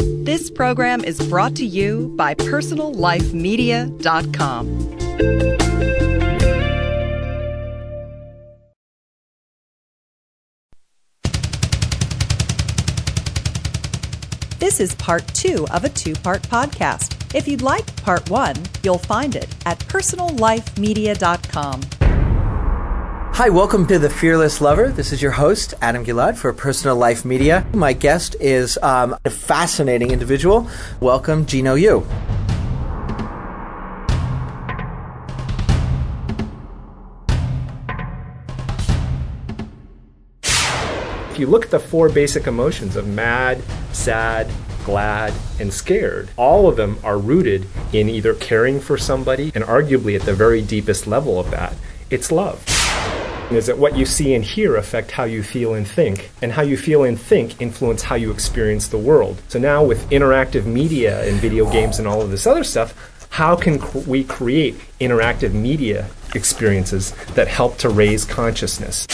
This program is brought to you by PersonalLifeMedia.com. This is part two of a two part podcast. If you'd like part one, you'll find it at PersonalLifeMedia.com. Hi, welcome to The Fearless Lover. This is your host, Adam Gilad for Personal Life Media. My guest is um, a fascinating individual. Welcome, Gino Yu. If you look at the four basic emotions of mad, sad, glad, and scared, all of them are rooted in either caring for somebody and arguably at the very deepest level of that, it's love. Is that what you see and hear affect how you feel and think, and how you feel and think influence how you experience the world? So now with interactive media and video games and all of this other stuff, how can cr- we create interactive media experiences that help to raise consciousness?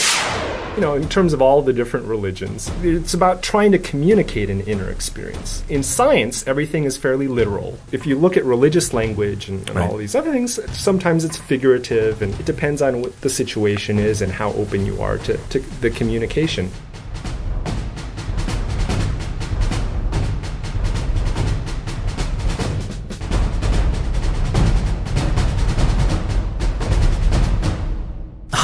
You know, in terms of all the different religions, it's about trying to communicate an inner experience. In science, everything is fairly literal. If you look at religious language and, and Right. all these other things, sometimes it's figurative and it depends on what the situation is and how open you are to, to the communication.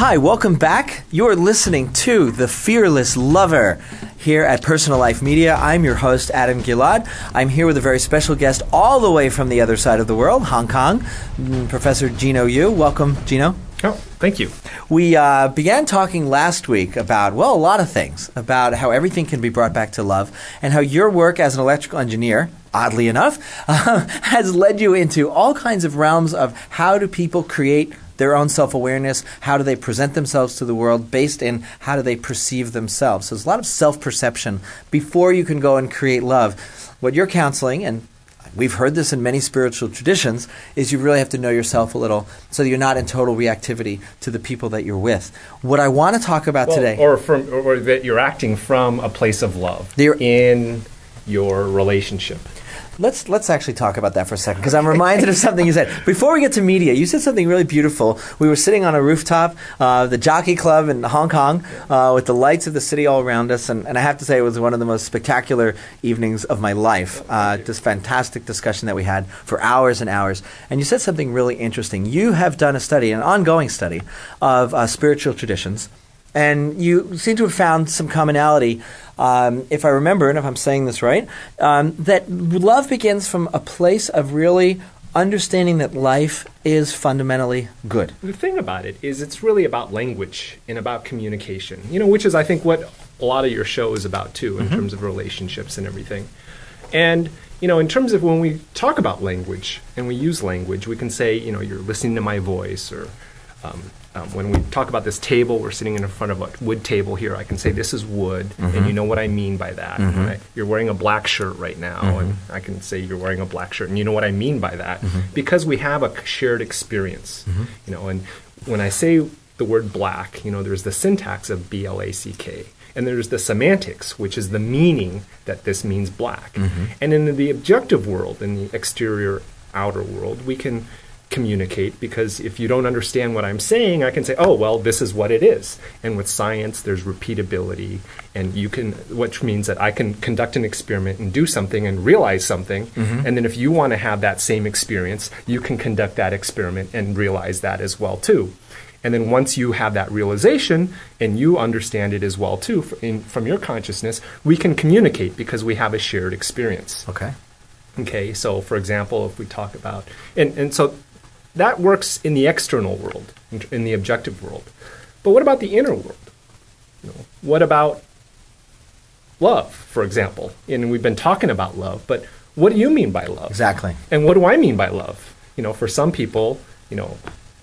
Hi, welcome back. You're listening to The Fearless Lover here at Personal Life Media. I'm your host, Adam Gilad. I'm here with a very special guest all the way from the other side of the world, Hong Kong, mm, Professor Gino Yu. Welcome, Gino. Oh, thank you. We uh, began talking last week about, well, a lot of things, about how everything can be brought back to love, and how your work as an electrical engineer, oddly enough, uh, has led you into all kinds of realms of how do people create their own self awareness, how do they present themselves to the world based in how do they perceive themselves. So there's a lot of self perception before you can go and create love. What you're counseling, and we've heard this in many spiritual traditions, is you really have to know yourself a little so that you're not in total reactivity to the people that you're with. What I want to talk about Well, today. Or, from, or that you're acting from a place of love You're- in your relationship. Let's let's actually talk about that for a second because I'm reminded of something you said before we get to media. You said something really beautiful. We were sitting on a rooftop, uh, the Jockey Club in Hong Kong, uh, with the lights of the city all around us, and, and I have to say it was one of the most spectacular evenings of my life. Uh, fantastic discussion that we had for hours and hours. And you said something really interesting. You have done a study, an ongoing study of uh, spiritual traditions. And you seem to have found some commonality, um, if I remember, and if I'm saying this right, um, that love begins from a place of really understanding that life is fundamentally good. The thing about it is, it's really about language and about communication. You know, which is I think what a lot of your show is about too, in terms of relationships and everything. And you know, in terms of when we talk about language and we use language, we can say, you know, you're listening to my voice, or um, um, when we talk about this table, we're sitting in front of a wood table here. I can say this is wood, and mm-hmm. you know what I mean by that. Mm-hmm. right? You're wearing a black shirt right now, and mm-hmm. I can say you're wearing a black shirt, and you know what I mean by that because we have a shared experience. You know, and when I say the word black, you know, there's the syntax of B L A C K. And there's the semantics, which is the meaning that this means black. And in the objective world, in the exterior outer world, we can communicate because if you don't understand what I'm saying, I can say, oh, well, this is what it is. And with science, there's repeatability, and you can, which means that I can conduct an experiment and do something and realize something. Mm-hmm. And then if you want to have that same experience, you can conduct that experiment and realize that as well, too. And then once you have that realization and you understand it as well too in, from your consciousness, we can communicate because we have a shared experience. Okay. Okay, so for example, if we talk about, and, and so that works in the external world, in, the objective world. But what about the inner world? You know, what about love, for example? And we've been talking about love, but what do you mean by love? Exactly. And what do I mean by love? You know, for some people, you know,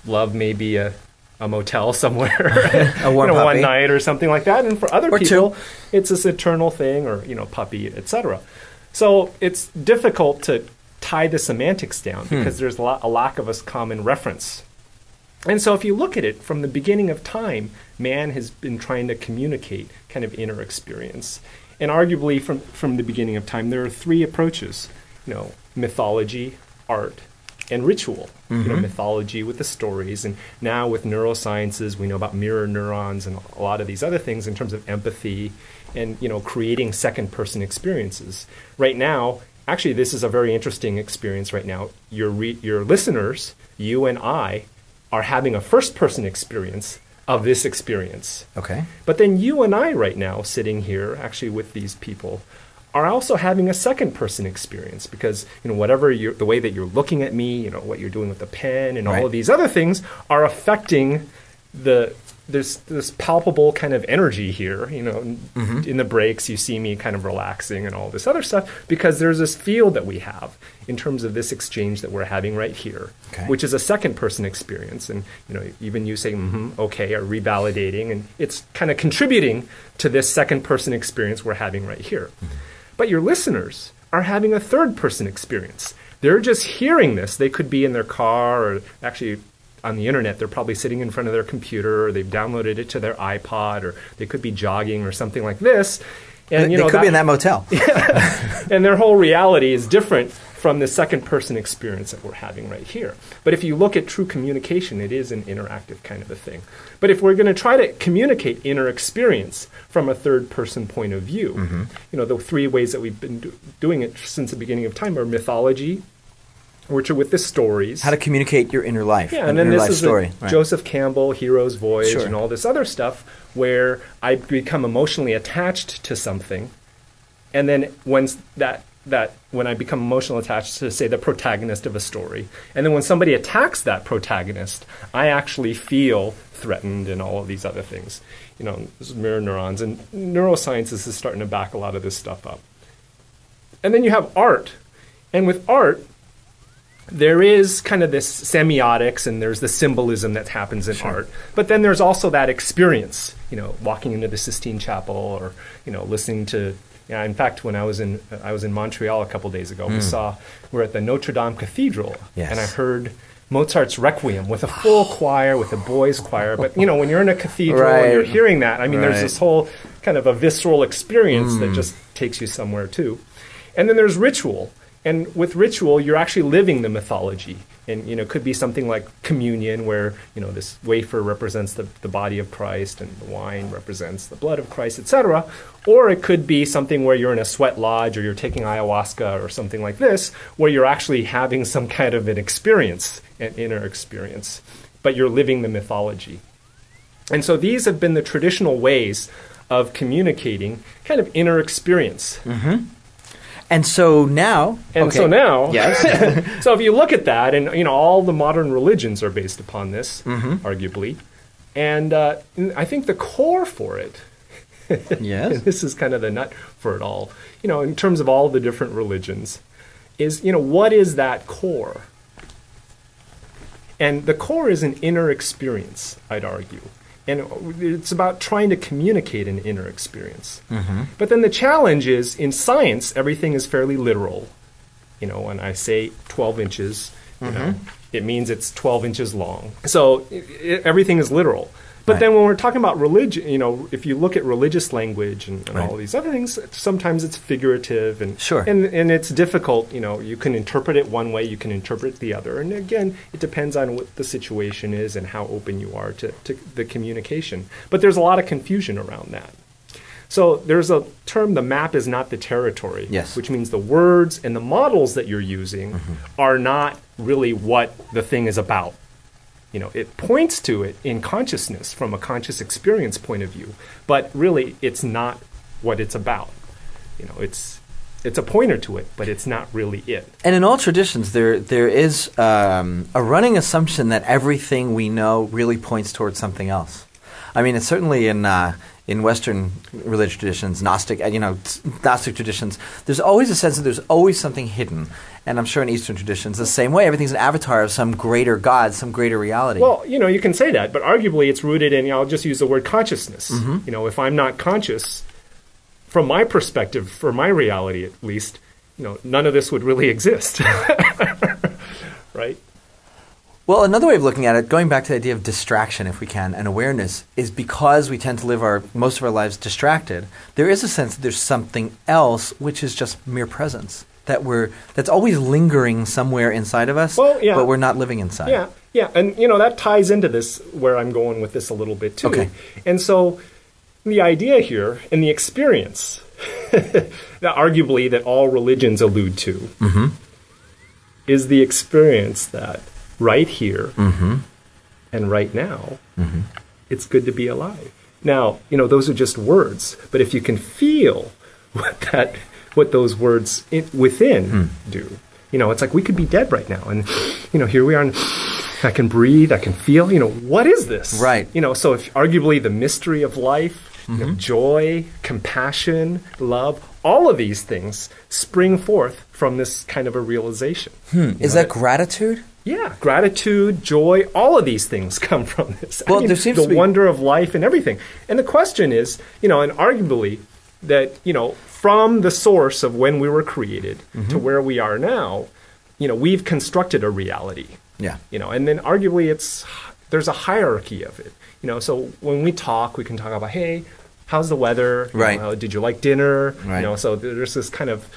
love may be a, a motel somewhere, A warm you know, one night or something like that. And for other Or people, two. it's this eternal thing, or you know, puppy, etc. So it's difficult to tie the semantics down Hmm. because there's a, lot, a lack of a common reference. And so if you look at it from the beginning of time, man has been trying to communicate kind of inner experience. And arguably, from, from the beginning of time, there are three approaches you know, mythology, art, and ritual. You know, mythology with the stories, and now with neurosciences, we know about mirror neurons and a lot of these other things in terms of empathy and you know creating second-person experiences. Right now, actually, this is a very interesting experience. Right now, your re- your listeners, you and I, are having a first-person experience of this experience. Okay. But then you and I, right now, sitting here, actually with these people, are also having a second person experience because you know whatever the way that you're looking at me, you know what you're doing with the pen, and all of these other things are affecting the there's this palpable kind of energy here. You know, Mm-hmm. in the breaks, you see me kind of relaxing and all this other stuff because there's this field that we have in terms of this exchange that we're having right here, Okay. which is a second person experience. And you know, even you saying mm-hmm, okay are revalidating, and it's kind of contributing to this second person experience we're having right here. But your listeners are having a third person experience. They're just hearing this. They could be in their car or actually on the internet. They're probably sitting in front of their computer or they've downloaded it to their iPod or they could be jogging or something like this. And you they know, could be in that motel. and their whole reality is different from the second person experience that we're having right here. But if you look at true communication, it is an interactive kind of a thing. But if we're going to try to communicate inner experience from a third person point of view, mm-hmm. you know, the three ways that we've been do- doing it since the beginning of time are mythology, which are with the stories. How to communicate your inner life. Yeah, and then this is story. Right. Joseph Campbell, Hero's Voyage, Sure. and all this other stuff, where I become emotionally attached to something, and then once that that when I become emotionally attached to say the protagonist of a story, and then when somebody attacks that protagonist, I actually feel threatened and all of these other things. You know, mirror neurons, and neurosciences is starting to back a lot of this stuff up. And then you have art, and with art, there is kind of this semiotics and there's the symbolism that happens in art but then there's also that experience you know walking into the sistine chapel or you know listening to yeah, in fact, when I was in I was in Montreal a couple days ago, we mm. saw we're at the Notre Dame Cathedral, Yes. and I heard Mozart's Requiem with a full choir, with a boys' choir. But you know, when you're in a cathedral and you're hearing that, I mean, there's this whole kind of a visceral experience that mm. just takes you somewhere too. And then there's ritual. And with ritual, you're actually living the mythology. And you know, could be something like communion, where you know this wafer represents the, the body of Christ and the wine represents the blood of Christ, etc. Or it could be something where you're in a sweat lodge or you're taking ayahuasca or something like this, where you're actually having some kind of an experience, an inner experience, but you're living the mythology. And so these have been the traditional ways of communicating kind of inner experience. Mm-hmm. And so now. And okay. so now, Yes. so if you look at that, and you know, all the modern religions are based upon this, Mm-hmm. arguably, and uh, I think the core for it, yes. this is kind of the nut for it all, you know, in terms of all the different religions, is you know what is that core? And the core is an inner experience, I'd argue. And it's about trying to communicate an inner experience. Mm-hmm. But then the challenge is in science, everything is fairly literal. You know, when I say 12 inches, you know, mm-hmm. it means it's 12 inches long. So i i everything is literal. But Right. then when we're talking about religion, you know, if you look at religious language and, and Right. all these other things, sometimes it's figurative and Sure. and and it's difficult. You know, you can interpret it one way, you can interpret it the other, and again, it depends on what the situation is and how open you are to, to the communication. But there's a lot of confusion around that. So there's a term, the map is not the territory. Yes. Which means the words and the models that you're using mm-hmm. are not really what the thing is about. You know, it points to it in consciousness from a conscious experience point of view, but really it's not what it's about. You know, it's it's a pointer to it, but it's not really it. And in all traditions, there there is um, a running assumption that everything we know really points towards something else. I mean, it's certainly in uh, in Western religious traditions, Gnostic, uh, you know, Gnostic traditions. There's always a sense that there's always something hidden, and I'm sure in Eastern traditions the same way. Everything's an avatar of some greater God, some greater reality. Well, you know, you can say that, but arguably it's rooted in, I'll just use the word consciousness. You know, if I'm not conscious, from my perspective, for my reality at least, you know, none of this would really exist. right? Well, another way of looking at it, going back to the idea of distraction, if we can, and awareness, is because we tend to live our most of our lives distracted. There is a sense that there's something else, which is just mere presence that we're that's always lingering somewhere inside of us, Well, yeah. but we're not living inside. Yeah, yeah, and you know that ties into this where I'm going with this a little bit too. Okay. And so the idea here and the experience that arguably that all religions allude to Mm-hmm. is the experience that right here Mm-hmm. and right now it's good to be alive. Now, you know, those are just words, but if you can feel what that what those words in, within Hmm. do, you know, it's like we could be dead right now and you know, here we are and I can breathe, I can feel, you know, what is this? Right. You know, so if arguably the mystery of life, you Mm-hmm. know, joy, compassion, love, all of these things spring forth from this kind of a realization. You Is know, that gratitude? Yeah, gratitude, joy, all of these things come from this. I Well, mean, there seems the to be- wonder of life and everything. And the question is, you know, and arguably that, you know, from the source of when we were created Mm-hmm. to where we are now, you know, we've constructed a reality. Yeah. You know, and then arguably it's there's a hierarchy of it. You know, so when we talk, we can talk about, hey, how's the weather? You Right. know, did you like dinner? Right. You know, so there's this kind of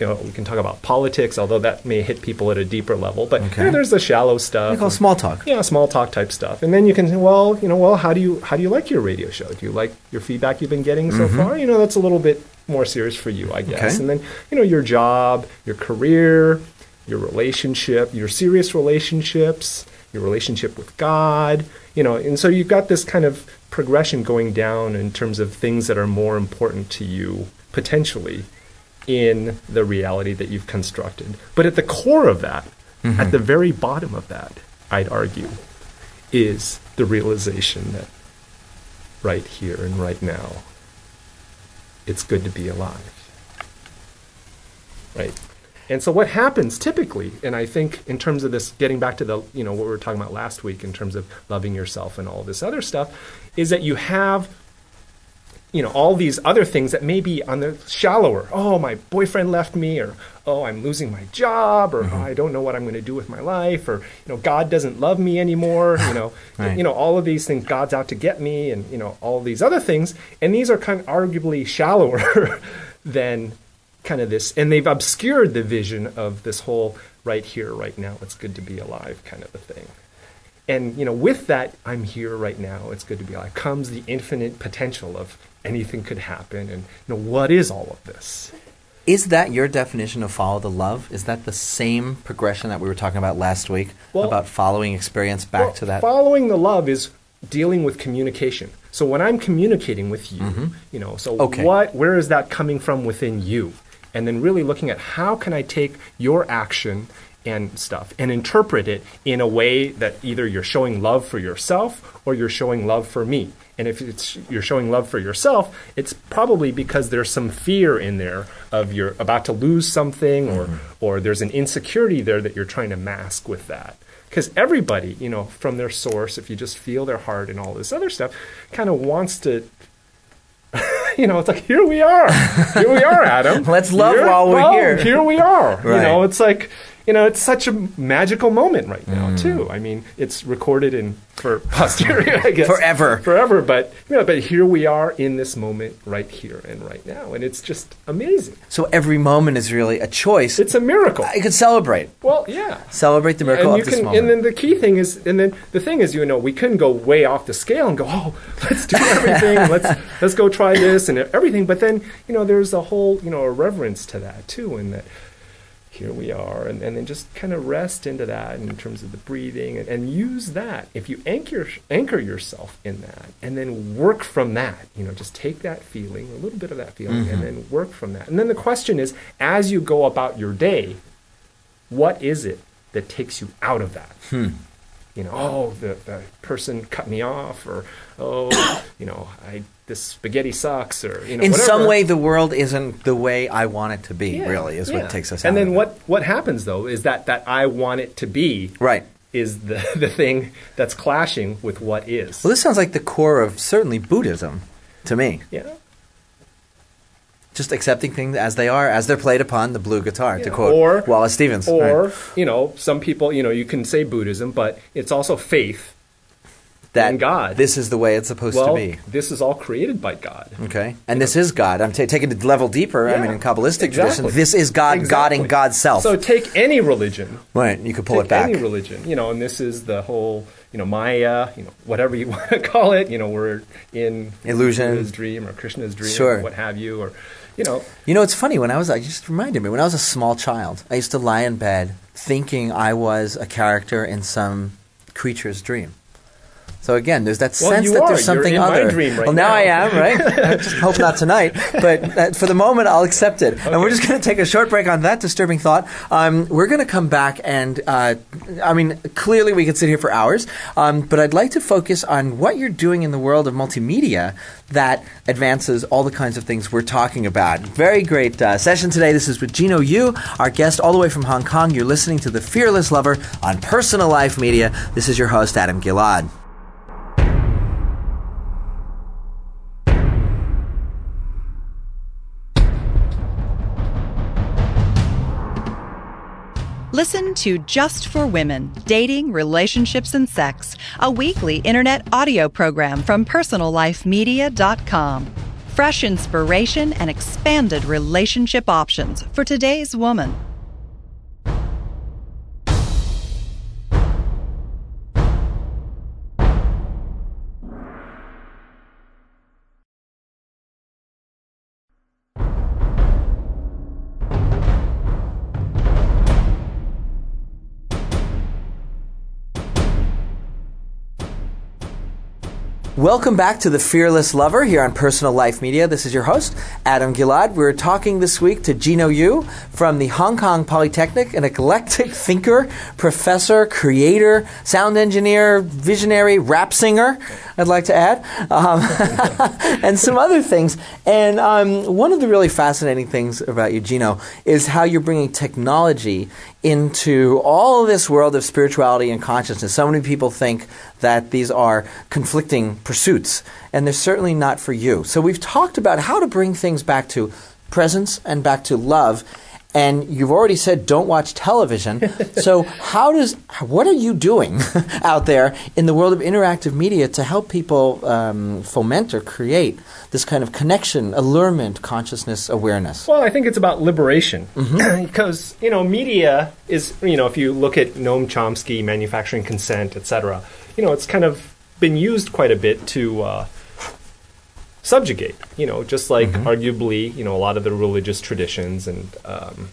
you know, we can talk about politics, although that may hit people at a deeper level. But Okay. yeah, there's the shallow stuff. We call and- small talk. yeah, small talk type stuff. And then you can say, well, you know, well, how do you how do you like your radio show? Do you like your feedback you've been getting so far? You know, that's a little bit more serious for you, I guess. Mm-hmm. Okay. And then, you know, your job, your career, your relationship, your serious relationships, your relationship with God, you know, and so you've got this kind of progression going down in terms of things that are more important to you potentially in the reality that you've constructed. But at the core of that, at mm-hmm. the very bottom of that, I'd argue, is the realization that right here and right now, it's good to be alive. Right? And so what happens typically, and I think in terms of this, getting back to the, you know, what we were talking about last week in terms of loving yourself and all this other stuff, is that you have you know all these other things that may be on the shallower. Oh my boyfriend left me or oh i'm losing my job or oh, i don't know what i'm going to do with my life or you know god doesn't love me anymore you know. Right. you know all of these things god's out to get me and you know all these other things and these are kind of arguably shallower than kind of this and they've obscured the vision of this whole right here right now it's good to be alive kind of a thing and you know with that i'm here right now it's good to be alive comes the infinite potential of anything could happen and you know what is all of this Is that your definition of follow the love? Is that the same progression that we were talking about last week Well- about following experience back Well, to that? following the love is dealing with communication so when i'm communicating with you you know so Mm-hmm. Okay. what where is that coming from within you and then really looking at how can i take your action and stuff and interpret it in a way that either you're showing love for yourself or you're showing love for me and if it's you're showing love for yourself it's probably because there's some fear in there of you're about to lose something or mm-hmm. or there's an insecurity there that you're trying to mask with that because everybody you know from their source if you just feel their heart and all this other stuff kind of wants to you know, it's like here we are, here we are, Adam. Let's love Here- while we're well, here. Here we are. You know, it's like you know, it's such a magical moment right Mm. now too. I mean, it's recorded in for posterity, I guess, Forever. forever. But you know, but here we are in this moment right here and right now, and it's just amazing. so every moment is really a choice. It's a miracle. I could celebrate. well, yeah. Celebrate the miracle and you of this can, moment. and then the key thing is, and then the thing is, you know, we couldn't go way off the scale and go, oh, let's do everything, let's let's go try this and everything. But then, you know, there's a whole, you know, a reverence to that too, and that here we are, and, and then just kind of rest into that in terms of the breathing, and, and use that. If you anchor anchor yourself in that, and then work from that, you know, just take that feeling, a little bit of that feeling, and mm-hmm. then work from that. And then the question is, as you go about your day, what is it that takes you out of that? Hmm. You know, oh, the, the person cut me off, or oh, you know, I this spaghetti sucks, or you know, In some way, the world isn't the way I want it to be. Yeah, really, is yeah. what takes us. And then of it. what what happens though is that that I want it to be Right. is the the thing that's clashing with what is. Well, this sounds like the core of certainly Buddhism, to me. yeah. just accepting things as they are, as they're played upon the blue guitar, to quote Or- Wallace Stevens. Or, right. you know, some people, you know, you can say Buddhism, but it's also faith. That God. this is the way it's supposed well, to be. this is all created by God. Okay, and this is God. I'm ta taking it a level deeper. I mean, in Kabbalistic exactly. tradition, this is God, God Exactly. in God's self. So take any religion, right, you could pull take it back. any religion, you know, and this is the whole, you know, Maya, you know, whatever you want to call it. You know, we're in Illusion. Buddha's dream or Krishna's dream, Sure. or what have you, or you know, You know, it's funny. When I was, I just reminded me when I was a small child, I used to lie in bed thinking I was a character in some creature's dream. So again, there's that Well, sense that are. there's something You're in my other. dream right well, now, now. I am, right? I just hope not tonight, but uh, for the moment, I'll accept it. And we're just going to take a short break on that disturbing thought. Um, we're going to come back, and uh, I mean, clearly we could sit here for hours, um, but I'd like to focus on what you're doing in the world of multimedia that advances all the kinds of things we're talking about. Very great uh, session today. This is with Gino Yu, our guest all the way from Hong Kong. You're listening to The Fearless Lover on Personal Life Media. This is your host, Adam Gilad. Listen to Just for Women Dating, Relationships, and Sex, a weekly internet audio program from PersonalLifeMedia.com. Fresh inspiration and expanded relationship options for today's woman. Welcome back to The Fearless Lover here on Personal Life Media. This is your host, Adam Gilad. We're talking this week to Gino Yu from the Hong Kong Polytechnic, an eclectic thinker, professor, creator, sound engineer, visionary, rap singer, I'd like to add, um, and some other things. And um, one of the really fascinating things about you, Gino, is how you're bringing technology into all this world of spirituality and consciousness. So many people think that these are conflicting pursuits, and they're certainly not for you. So we've talked about how to bring things back to presence and back to love. And you've already said don't watch television. so how does what are you doing out there in the world of interactive media to help people um, foment or create this kind of connection, allurement, consciousness, awareness? Well, I think it's about liberation Mm-hmm. because you know media is you know if you look at Noam Chomsky, manufacturing consent, etc. You know it's kind of been used quite a bit to uh, subjugate. You know, just like Mm-hmm. arguably you know a lot of the religious traditions and. Um,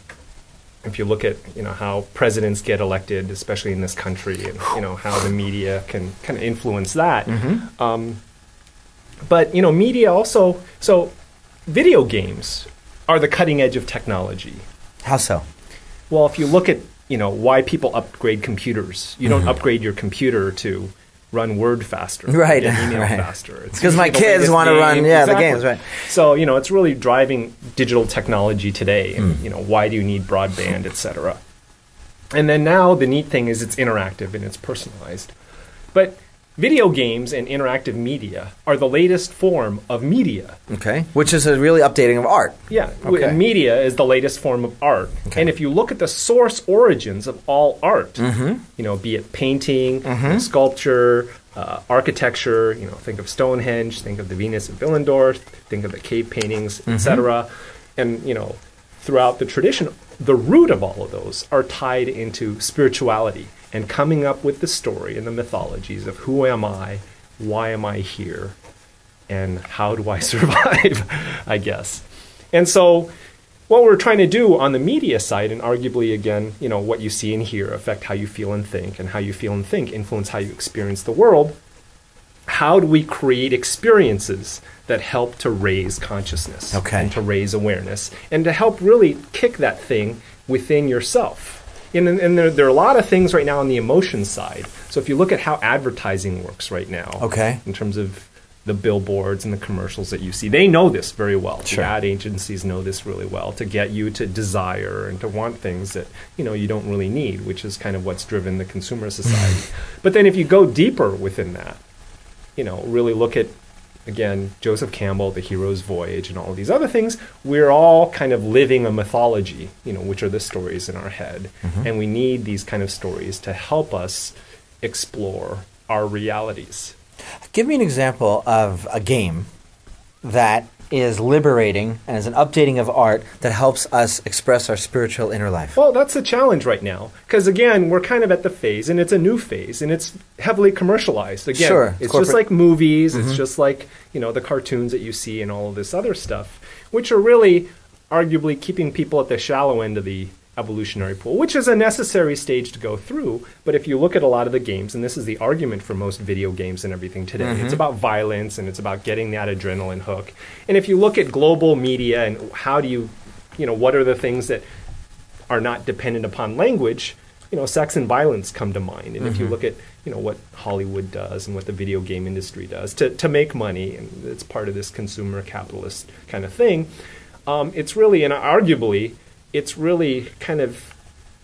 if you look at you know how presidents get elected, especially in this country, and you know how the media can kind of influence that, Mm-hmm. um, but you know media also so video games are the cutting edge of technology. How so? Well, if you look at you know why people upgrade computers, you Mm-hmm. don't upgrade your computer to run Word faster, Right, email right. faster. It's 'cause my kids wanna run- game. yeah, the games, right. So you know it's really driving digital technology today, and Hmm. you know why do you need broadband, etc. And then now the neat thing is it's interactive and it's personalized, but video games and interactive media are the latest form of media. Okay. Which is a really updating of art. Yeah, Okay. media is the latest form of art. And if you look at the source origins of all art, Mm-hmm. you know, be it painting, sculpture, uh, architecture, you know, think of Stonehenge, think of the Venus of Willendorf, think of the cave paintings, Mm-hmm. etc. And you know, throughout the tradition, the root of all of those are tied into spirituality and coming up with the story and the mythologies of who am I, why am I here, and how do I survive, I guess. And so what we're trying to do on the media side, and arguably again, you know, what you see and hear affect how you feel and think, and how you feel and think influence how you experience the world. How do we create experiences that help to raise consciousness Okay. and to raise awareness and to help really kick that thing within yourself? And, and there, there are a lot of things right now on the emotion side. So if you look at how advertising works right now, Okay. in terms of the billboards and the commercials that you see. They know this very well. Sure. The ad agencies know this really well to get you to desire and to want things that you know you don't really need, which is kind of what's driven the consumer society. but then if you go deeper within that, you know, really look at again, Joseph Campbell, The Hero's Voyage, and all of these other things, we're all kind of living a mythology, you know, which are the stories in our head. Mm-hmm. And we need these kind of stories to help us explore our realities. Give me an example of a game that is liberating and is an updating of art that helps us express our spiritual inner life. Well, that's the challenge right now because again, we're kind of at the phase, and it's a new phase, and it's heavily commercialized. Again, Sure, it's corporate- just like movies. It's mm-hmm. just like you know the cartoons that you see and all of this other stuff, which are really arguably keeping people at the shallow end of the evolutionary pool, which is a necessary stage to go through. But if you look at a lot of the games, and this is the argument for most video games and everything today, it's about violence and it's about getting that adrenaline hook. And if you look at global media and how do you, you know, what are the things that are not dependent upon language, you know, sex and violence come to mind. And if you look at, you know, what Hollywood does and what the video game industry does to, to make money, and it's part of this consumer capitalist kind of thing, um, it's really, and arguably, it's really kind of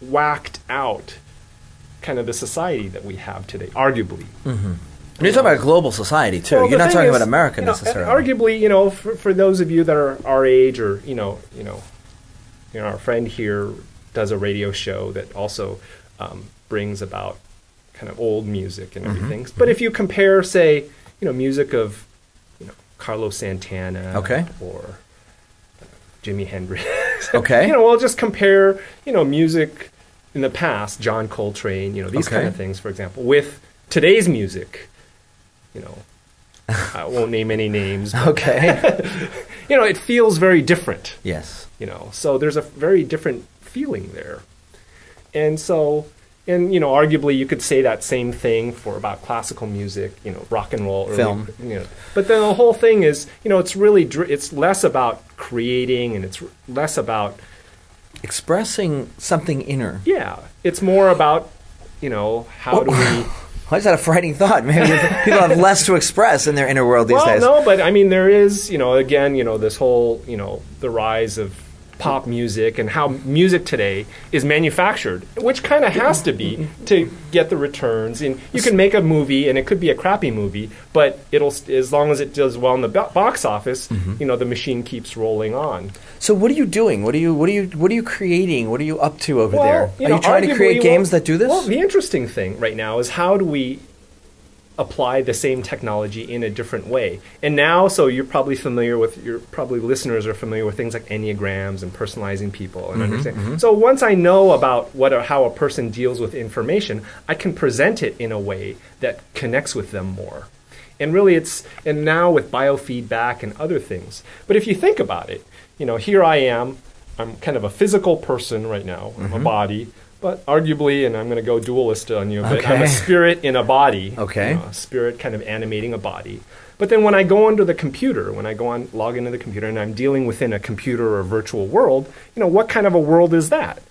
whacked out kind of the society that we have today, arguably. And you're talking about a global society too. Well, you're not talking is, about America you know, necessarily. Arguably, you know, for, for those of you that are our age, or you know, you know, you know, our friend here does a radio show that also um, brings about kind of old music and Mm-hmm. everything. But if you compare, say, you know, music of, you know, Carlos Santana, Okay. or Jimi Hendrix, Okay. you know, I'll just compare, you know, music in the past, John Coltrane, you know, these Okay. kind of things, for example, with today's music, you know, I won't name any names, okay. you know, it feels very different, yes. you know, so there's a very different feeling there. And so, and, you know, arguably you could say that same thing for about classical music, you know, rock and roll. early- Film. You know, but then the whole thing is, you know, it's really, dr- it's less about creating and it's less about Expressing something inner. Yeah, it's more about you know how do we. Why is that a frightening thought? Maybe people have less to express in their inner world these well, days. no, but I mean there is you know again you know this whole you know the rise of pop music and how music today is manufactured, which kind of has to be to get the returns. And you can make a movie, and it could be a crappy movie, but it'll as long as it does well in the box office, Mm-hmm. you know the machine keeps rolling on. So what are you doing? What are you what are you what are you creating? What are you up to over there? you are know, you trying to create well- games that do this? Well, the interesting thing right now is how do we apply the same technology in a different way? And now, so you're probably familiar with, your probably listeners are familiar with things like enneagrams and personalizing people and mm-hmm, understand. Mm-hmm. So once I know about what or how a person deals with information, I can present it in a way that connects with them more. And really, it's and now with biofeedback and other things. But if you think about it, you know, here I am. I'm kind of a physical person right now. I'm a mm-hmm. body, but arguably, and I'm going to go dualist on you a bit. I'm a spirit in a body. Okay. you know, a spirit kind of animating a body. But then when I go onto the computer, when I go on log into the computer, and I'm dealing within a computer or virtual world, you know, what kind of a world is that?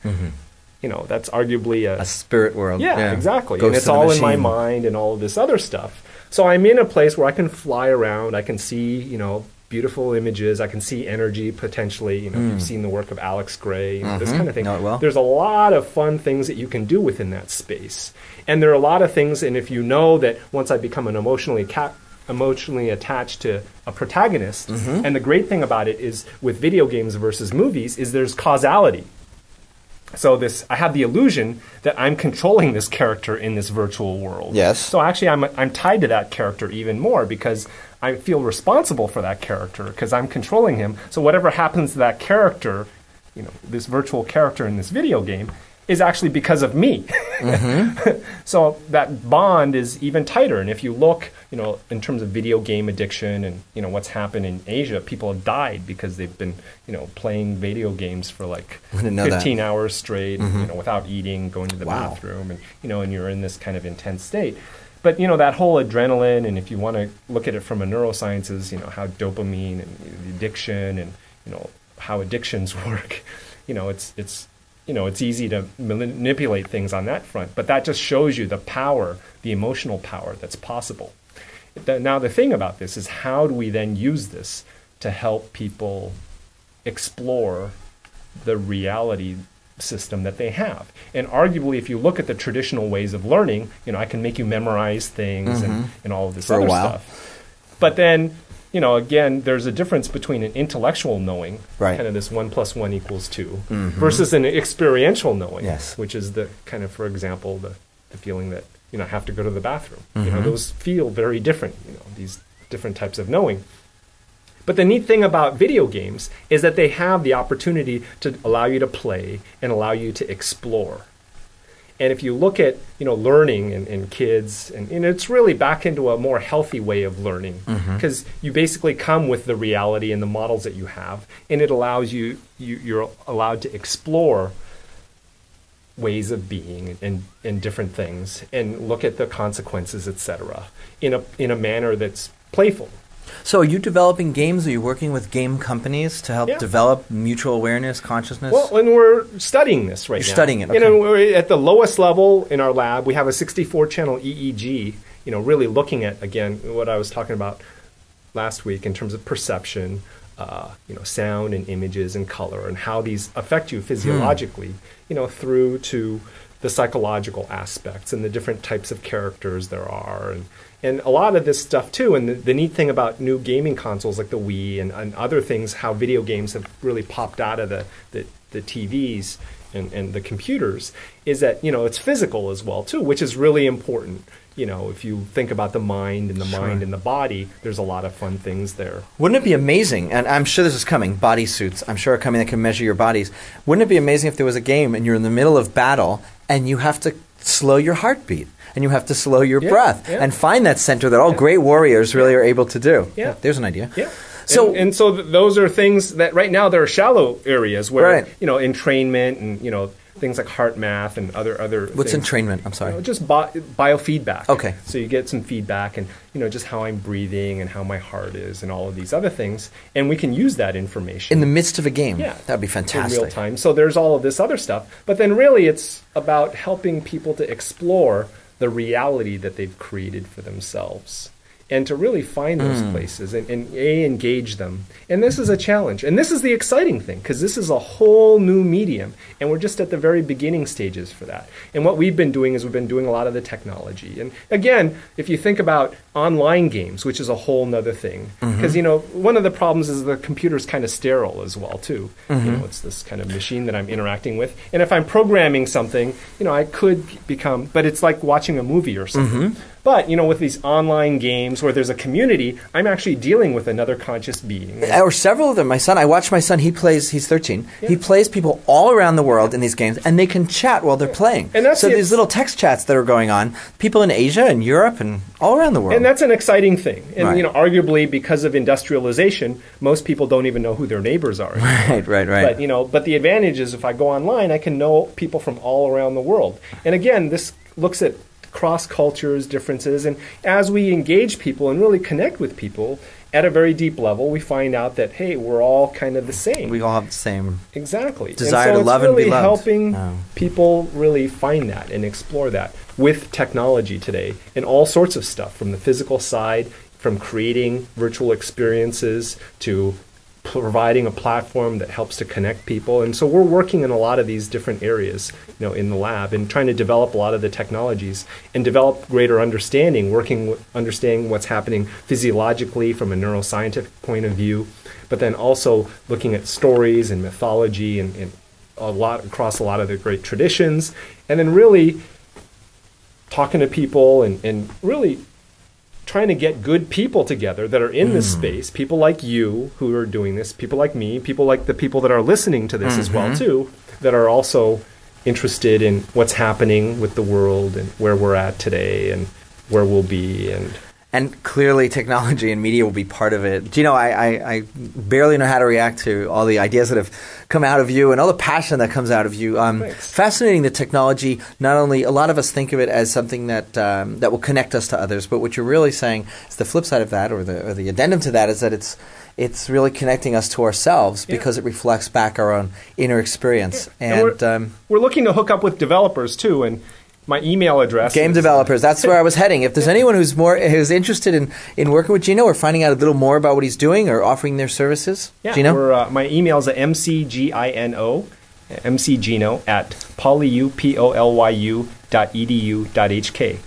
You know, that's arguably a spirit world. yeah, exactly. Goes and it's all in my mind and all of this other stuff. So I'm in a place where I can fly around. I can see, you know, beautiful images. I can see energy potentially. You know, if you've seen the work of Alex Grey, you know, this kind of thing. Hmm. Mm-hmm. Well. There's a lot of fun things that you can do within that space. And there are a lot of things, and if you know that once I become an emotionally ca- emotionally attached to a protagonist, Mm-hmm. and the great thing about it is with video games versus movies is there's causality. So this, I have the illusion that I'm controlling this character in this virtual world. Yes. So actually, I'm I'm tied to that character even more because I feel responsible for that character because I'm controlling him. So whatever happens to that character, you know, this virtual character in this video game, is actually because of me. Mm-hmm. so that bond is even tighter. And if you look, you know, in terms of video game addiction and you know what's happened in Asia, people have died because they've been, you know, playing video games for like know that. 15 hours straight, you mm-hmm. know, without eating, going to the Wow. bathroom, and you know, and you're in this kind of intense state. But you know that whole adrenaline, and if you want to look at it from a neurosciences, you know how dopamine and addiction, and you know how addictions work. You know, it's it's you know it's easy to manipulate things on that front, but that just shows you the power, the emotional power that's possible. Now the thing about this is how do we then use this to help people explore the reality system that they have. And arguably, if you look at the traditional ways of learning, you know, I can make you memorize things and, and all of this Mm-hmm. For other stuff. But then you know, again, there's a difference between an intellectual knowing, Right. kind of this one plus one equals 2 versus an experiential knowing, Yes. which is the kind of, for example, the, the feeling that you know I have to go to the bathroom. You Mm-hmm. know, those feel very different. You know, these different types of knowing. But the neat thing about video games is that they have the opportunity to allow you to play and allow you to explore. And if you look at you know learning in, in kids, and, and it's really back into a more healthy way of learning mm-hmm. because you basically come with the reality and the models that you have, and it allows you, you you're allowed to explore ways of being and, and different things and look at the consequences, etc., in a in a manner that's playful. So, are you developing games? Are you working with game companies to help Yeah. develop mutual awareness, consciousness? Well, and we're studying this right You're now. studying it, Okay. You know, we're at the lowest level in our lab. We have a 64 channel EEG. You know, really looking at again what I was talking about last week in terms of perception, uh, you know, sound and images and color, and how these affect you physiologically. You know, through to the psychological aspects and the different types of characters there are, and and a lot of this stuff too. And the, the neat thing about new gaming consoles like the Wii and, and other things, how video games have really popped out of the the, the TVs and, and the computers, is that you know it's physical as well too, which is really important. You know, if you think about the mind and the mind and the body, there's a lot of fun things there. Wouldn't it be amazing? And I'm sure this is coming. Body suits, I'm sure, are coming that can measure your bodies. Wouldn't it be amazing if there was a game and you're in the middle of battle and you have to slow your heartbeat and you have to slow your Yeah, breath yeah. and find that center that all great warriors really are able to do? Yeah. there's an idea. Yeah. So- and, and so th- those are things that right now there are shallow areas where Right. you know entrainment and you know things like HeartMath and other other. What's things. entrainment? I'm sorry. You know, just bi- biofeedback. Okay. So you get some feedback and you know just how I'm breathing and how my heart is and all of these other things, and we can use that information in the midst of a game. yeah, That'd be fantastic. in fantastic. real time. So there's all of this other stuff, but then really it's about helping people to explore the reality that they've created for themselves and to really find those Hmm. places and, and a engage them. And this is a challenge, and this is the exciting thing because this is a whole new medium, and we're just at the very beginning stages for that. And what we've been doing is we've been doing a lot of the technology. And again, if you think about online games, which is a whole nother thing, Mm-hmm. because you know one of the problems is the computer's kind of sterile as well too. Mm-hmm. You know, it's this kind of machine that I'm interacting with, and if I'm programming something, you know, I could become, but it's like watching a movie or something. Mm-hmm. But you know, with these online games where there's a community, I'm actually dealing with another conscious being. or several of them. My son, I watch my son. He plays. He's 13. He plays people all around the world in these games, and they can chat while they're playing. And that's so the- these little text chats that are going on. People in Asia and Europe and all around the world. And that's an exciting thing. And Right. you know, arguably because of industrialization, most people don't even know who their neighbors are. right, right, right. But you know, but the advantage is if I go online, I can know people from all around the world. And again, this looks at cross cultures, differences, and as we engage people and really connect with people at a very deep level, we find out that hey, we're all kind of the same. we all have the same. Exactly. Desire so to love and be really loved. helping Oh. people really find that and explore that with technology today and all sorts of stuff from the physical side, from creating virtual experiences to providing a platform that helps to connect people. And so we're working in a lot of these different areas, you know, in the lab and trying to develop a lot of the technologies and develop greater understanding, working understanding what's happening physiologically from a neuroscientific point of view, but then also looking at stories and mythology and, and a lot across a lot of the great traditions, and then really talking to people and, and really trying to get good people together that are in this hmm. space people like you who are doing this people like me people like the people that are listening to this as well mm-hmm. too that are also interested in what's happening with the world and where we're at today and where we'll be and And clearly, technology and media will be part of it. Do you know, I, I, I barely know how to react to all the ideas that have come out of you and all the passion that comes out of you. Um, Thanks. fascinating that technology, not only, a lot of us think of it as something that, um, that will connect us to others, but what you're really saying is the flip side of that, or the, or the addendum to that, is that it's, it's really connecting us to ourselves Yeah. because it reflects back our own inner experience. And And, we're- um, we're looking to hook up with developers too and my email address Game developers. That's where I was heading. If there's anyone who's more who's interested in, in working with Gino or finding out a little more about what he's doing or offering their services, Yeah, Gino. uh, my email is at mcgino, mcgino at polyu, P-O-L-Y-U dot edu dot hk.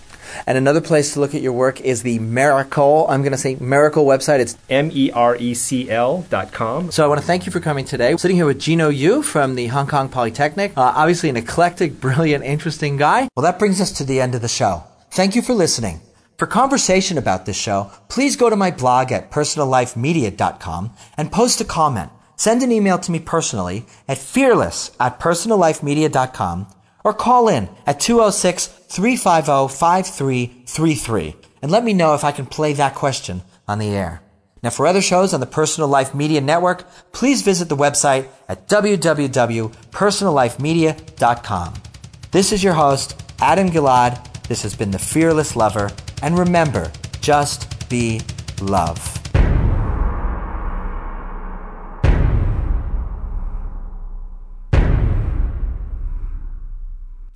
And another place to look at your work is the Miracle, I'm going to say Miracle website. It's M E R E C L dot com. So I want to thank you for coming today. I'm sitting here with Gino Yu from the Hong Kong Polytechnic. Uh, obviously an eclectic, brilliant, interesting guy. Well, that brings us to the end of the show. Thank you for listening. For conversation about this show, please go to my blog at personallifemedia.com and post a comment. Send an email to me personally at fearless at personallifemedia.com or call in at 206-350-5333 and let me know if I can play that question on the air. Now for other shows on the Personal Life Media Network, please visit the website at www.personallifemedia.com. This is your host, Adam Gilad. This has been The Fearless Lover. And remember, just be love.